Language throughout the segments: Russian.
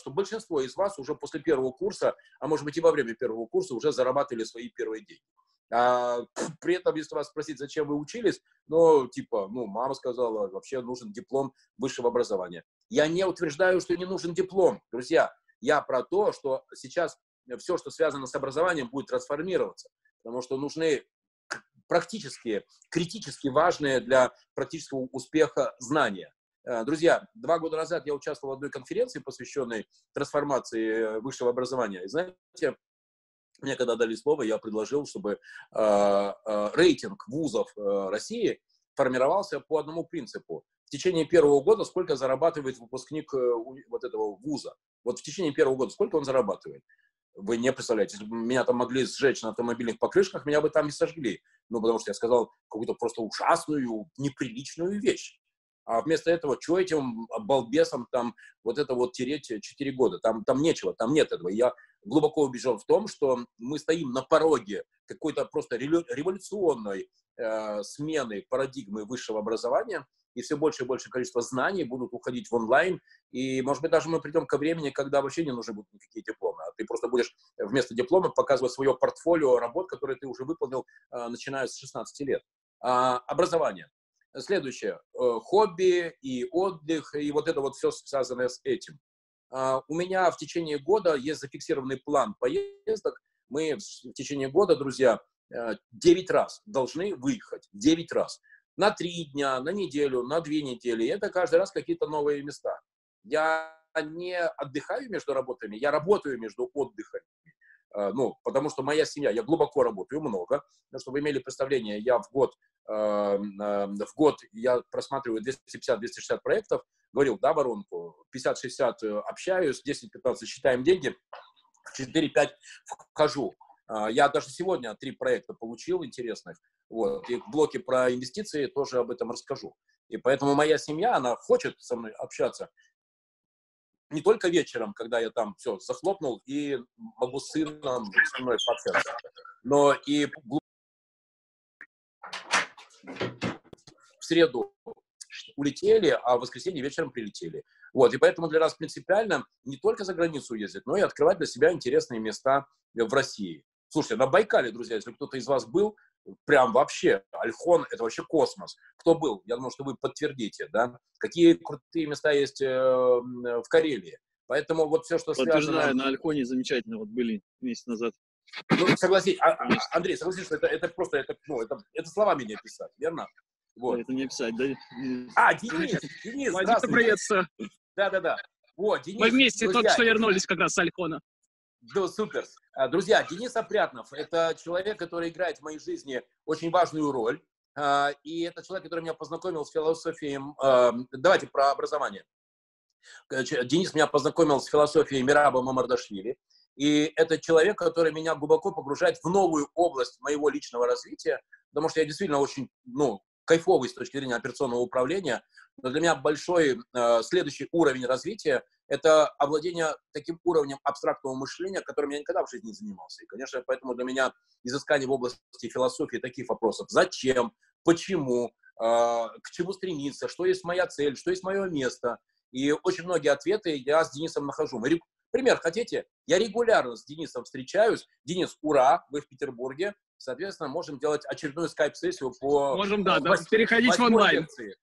что большинство из вас уже после первого курса, а может быть и во время первого курса уже зарабатывали свои первые деньги. А, при этом, если вас спросить, зачем вы учились, ну, типа, ну, мама сказала, вообще нужен диплом высшего образования. Я не утверждаю, что не нужен диплом, друзья. Я про то, что сейчас все, что связано с образованием, будет трансформироваться, потому что нужны практические, критически важные для практического успеха знания. Э, друзья, два года назад я участвовал в одной конференции, посвященной трансформации э, высшего образования. И знаете, мне когда дали слово, я предложил, чтобы э, рейтинг вузов России формировался по одному принципу. В течение первого года сколько зарабатывает выпускник вот этого вуза? Вот в течение первого года сколько он зарабатывает? Вы не представляете, если бы меня там могли сжечь на автомобильных покрышках, меня бы там не сожгли. Ну, потому что я сказал какую-то просто ужасную, неприличную вещь. А вместо этого, что этим балбесам там вот это вот тереть 4 года? Там, там нечего, там нет этого. Я глубоко убежден в том, что мы стоим на пороге какой-то просто революционной э, смены парадигмы высшего образования, и все больше и больше количество знаний будут уходить в онлайн, и, может быть, даже мы придем ко времени, когда вообще не нужны будут никакие дипломы, а ты просто будешь вместо диплома показывать свое портфолио работ, которые ты уже выполнил, э, начиная с 16 лет. А, образование. Следующее. Э, хобби и отдых, и вот это вот все связанное с этим. А, у меня в течение года есть зафиксированный план поездок. Мы в течение года, друзья, 9 э, раз должны выехать. 9 раз. На 3 дня, на неделю, на 2 недели. Это каждый раз какие-то новые места. Я не отдыхаю между работами, я работаю между отдыхами. Э, ну, потому что моя семья, я глубоко работаю, много. Но чтобы вы имели представление, я в год, в год я просматриваю 250-260 проектов, говорил, да, воронку, 50-60 э, общаюсь, 10-15 считаем деньги, в 4-5 вхожу. А, я даже сегодня три проекта получил интересных. Вот. И в блоке про инвестиции тоже об этом расскажу. И поэтому моя семья, она хочет со мной общаться. Не только вечером, когда я там все захлопнул и могу с сыном со мной пообщаться, но и в среду улетели, а в воскресенье вечером прилетели. Вот, и поэтому для нас принципиально не только за границу ездить, но и открывать для себя интересные места в России. Слушайте, на Байкале, друзья, если кто-то из вас был, прям вообще, Альхон — это вообще космос. Кто был? Я думаю, что вы подтвердите, да? Какие крутые места есть э, в Карелии. Поэтому вот все, что Подтверждаю, связано... на Альхоне замечательно, вот были месяц назад. Ну, согласись, а, а, Андрей, согласись, что это, это просто, это, ну, это, это словами не описать, верно? Вот. Это не писать, да? А, Денис, Денис, здравствуй. приветствую. Да-да-да. Вот, Денис, Мы вместе друзья, только что вернулись как раз с Алькона. Да, супер. А, друзья, Денис Опрятнов – это человек, который играет в моей жизни очень важную роль. А, и это человек, который меня познакомил с философией... А, давайте про образование. Денис меня познакомил с философией Мираба Мамардашвили. И это человек, который меня глубоко погружает в новую область моего личного развития, потому что я действительно очень, ну, кайфовый с точки зрения операционного управления, но для меня большой э, следующий уровень развития – это овладение таким уровнем абстрактного мышления, которым я никогда в жизни не занимался. И, конечно, поэтому для меня изыскание в области философии таких вопросов – зачем, почему, э, к чему стремиться, что есть моя цель, что есть мое место. И очень многие ответы я с Денисом нахожу. Мы Пример хотите? Я регулярно с Денисом встречаюсь. Денис, ура, вы в Петербурге. Соответственно, можем делать очередную скайп-сессию по... Можем, да, да переходить в онлайн. Лекции,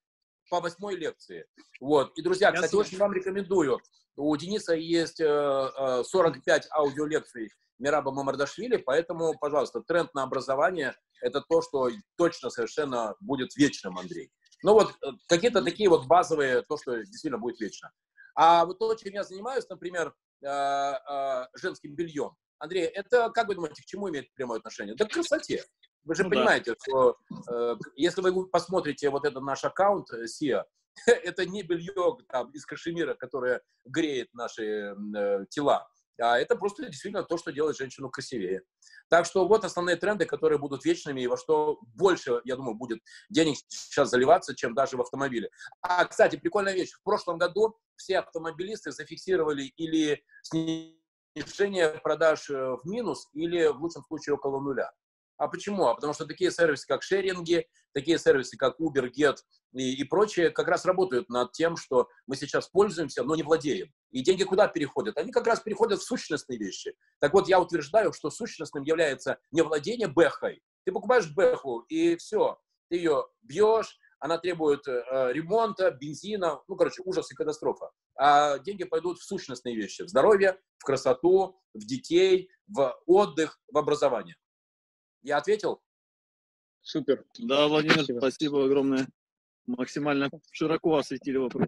по восьмой лекции. Вот. И, друзья, Я кстати, слышу. очень вам рекомендую. У Дениса есть э, 45 э, аудиолекций Мираба Мамардашвили, поэтому, пожалуйста, тренд на образование – это то, что точно совершенно будет вечным, Андрей. Ну вот, э, какие-то такие вот базовые, то, что действительно будет вечно. А вот то, чем я занимаюсь, например, э, э, женским бельем, Андрей, это, как вы думаете, к чему имеет прямое отношение? Да к красоте. Вы же ну, понимаете, да. что э, если вы посмотрите вот этот наш аккаунт SIA, э, это не белье там, из кашемира, которое греет наши э, тела, а это просто действительно то, что делает женщину красивее. Так что вот основные тренды, которые будут вечными, и во что больше, я думаю, будет денег сейчас заливаться, чем даже в автомобиле. А, кстати, прикольная вещь. В прошлом году все автомобилисты зафиксировали или снижение продаж э, в минус или в лучшем случае около нуля. А почему? А потому что такие сервисы, как шеринги, такие сервисы, как Uber, Get и, и прочие, как раз работают над тем, что мы сейчас пользуемся, но не владеем. И деньги куда переходят? Они как раз переходят в сущностные вещи. Так вот, я утверждаю, что сущностным является не владение бэхой. Ты покупаешь бэху, и все. Ты ее бьешь, она требует э, ремонта, бензина, ну, короче, ужас и катастрофа. А деньги пойдут в сущностные вещи, в здоровье, в красоту, в детей, в отдых, в образование. Я ответил? Супер. Да, Владимир, спасибо, спасибо огромное. Максимально широко осветили вопрос.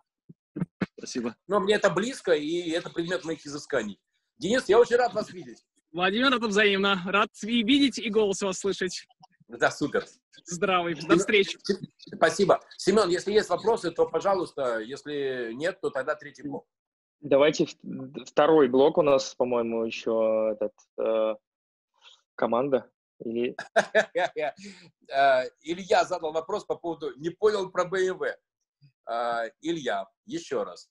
Спасибо. Но мне это близко, и это предмет моих изысканий. Денис, я очень рад вас видеть. Владимир, это взаимно. Рад и видеть, и голос вас слышать. Да, супер. Здравый. До встречи. Спасибо. Семен, если есть вопросы, то, пожалуйста. Если нет, то тогда третий блок. Давайте второй блок у нас, по-моему, еще этот э, команда. Или... Э, Илья задал вопрос по поводу «не понял про BMW». Э, Илья, еще раз.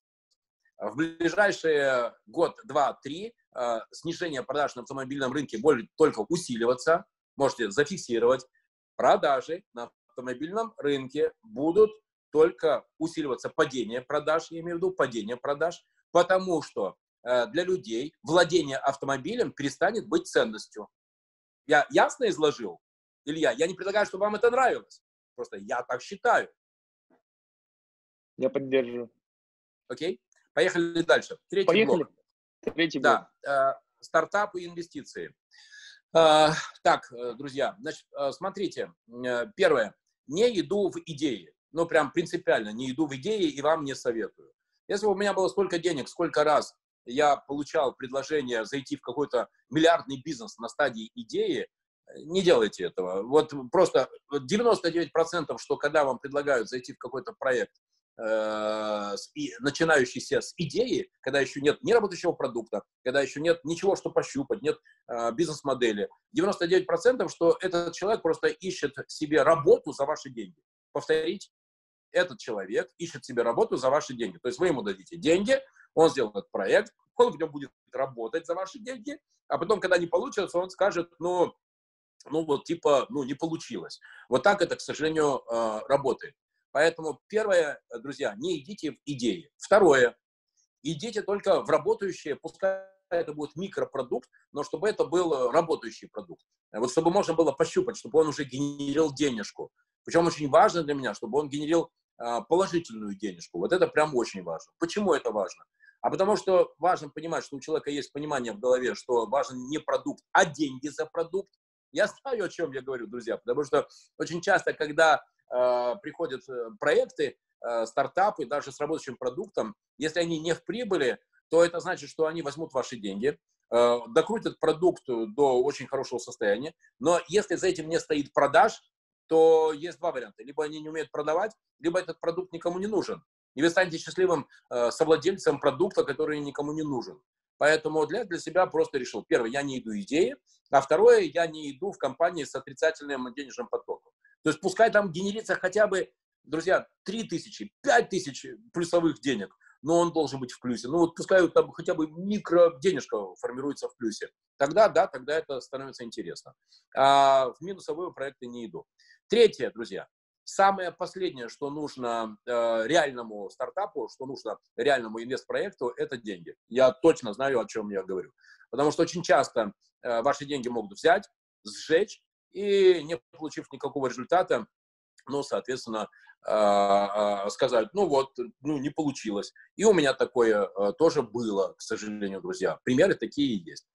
В ближайшие год, два, три э, снижение продаж на автомобильном рынке будет только усиливаться. Можете зафиксировать. Продажи на автомобильном рынке будут только усиливаться падение продаж, я имею в виду падение продаж, потому что для людей владение автомобилем перестанет быть ценностью. Я ясно изложил? Илья, я не предлагаю, чтобы вам это нравилось. Просто я так считаю. Я поддерживаю. Окей? Поехали дальше. Третий Поехали. блок. Третий блок. Да. Э, стартапы и инвестиции. Э, так, э, друзья, значит, э, смотрите. Первое. Не иду в идеи. Ну, прям принципиально не иду в идеи и вам не советую. Если бы у меня было столько денег, сколько раз я получал предложение зайти в какой-то миллиардный бизнес на стадии идеи, не делайте этого. Вот просто 99%, что когда вам предлагают зайти в какой-то проект, э, начинающийся с идеи, когда еще нет ни работающего продукта, когда еще нет ничего, что пощупать, нет э, бизнес-модели, 99% что этот человек просто ищет себе работу за ваши деньги. Повторить, этот человек ищет себе работу за ваши деньги. То есть вы ему дадите деньги, он сделает проект, он в нем будет работать за ваши деньги, а потом, когда не получится, он скажет, ну, ну вот типа, ну не получилось. Вот так это, к сожалению, э, работает. Поэтому первое, друзья, не идите в идеи. Второе, идите только в работающие, пускай это будет микропродукт, но чтобы это был работающий продукт. Вот чтобы можно было пощупать, чтобы он уже генерил денежку. Причем очень важно для меня, чтобы он генерил э, положительную денежку. Вот это прям очень важно. Почему это важно? А потому что важно понимать, что у человека есть понимание в голове, что важен не продукт, а деньги за продукт. Я знаю, о чем я говорю, друзья, потому что очень часто, когда э, приходят э, проекты, э, стартапы, даже с работающим продуктом, если они не в прибыли, то это значит, что они возьмут ваши деньги, э, докрутят продукт до очень хорошего состояния. Но если за этим не стоит продаж, то есть два варианта. Либо они не умеют продавать, либо этот продукт никому не нужен и вы станете счастливым э, совладельцем продукта, который никому не нужен. Поэтому для, для себя просто решил, первое, я не иду идеи, а второе, я не иду в компании с отрицательным денежным потоком. То есть пускай там генерится хотя бы, друзья, 3 тысячи, 5 тысяч плюсовых денег, но он должен быть в плюсе. Ну вот пускай там хотя бы микроденежка формируется в плюсе. Тогда, да, тогда это становится интересно. А в минусовые проекты не иду. Третье, друзья, Самое последнее, что нужно э, реальному стартапу, что нужно реальному инвестпроекту, это деньги. Я точно знаю, о чем я говорю. Потому что очень часто э, ваши деньги могут взять, сжечь, и не получив никакого результата, ну, соответственно, э, э, сказать, ну вот, ну, не получилось. И у меня такое э, тоже было, к сожалению, друзья. Примеры такие есть.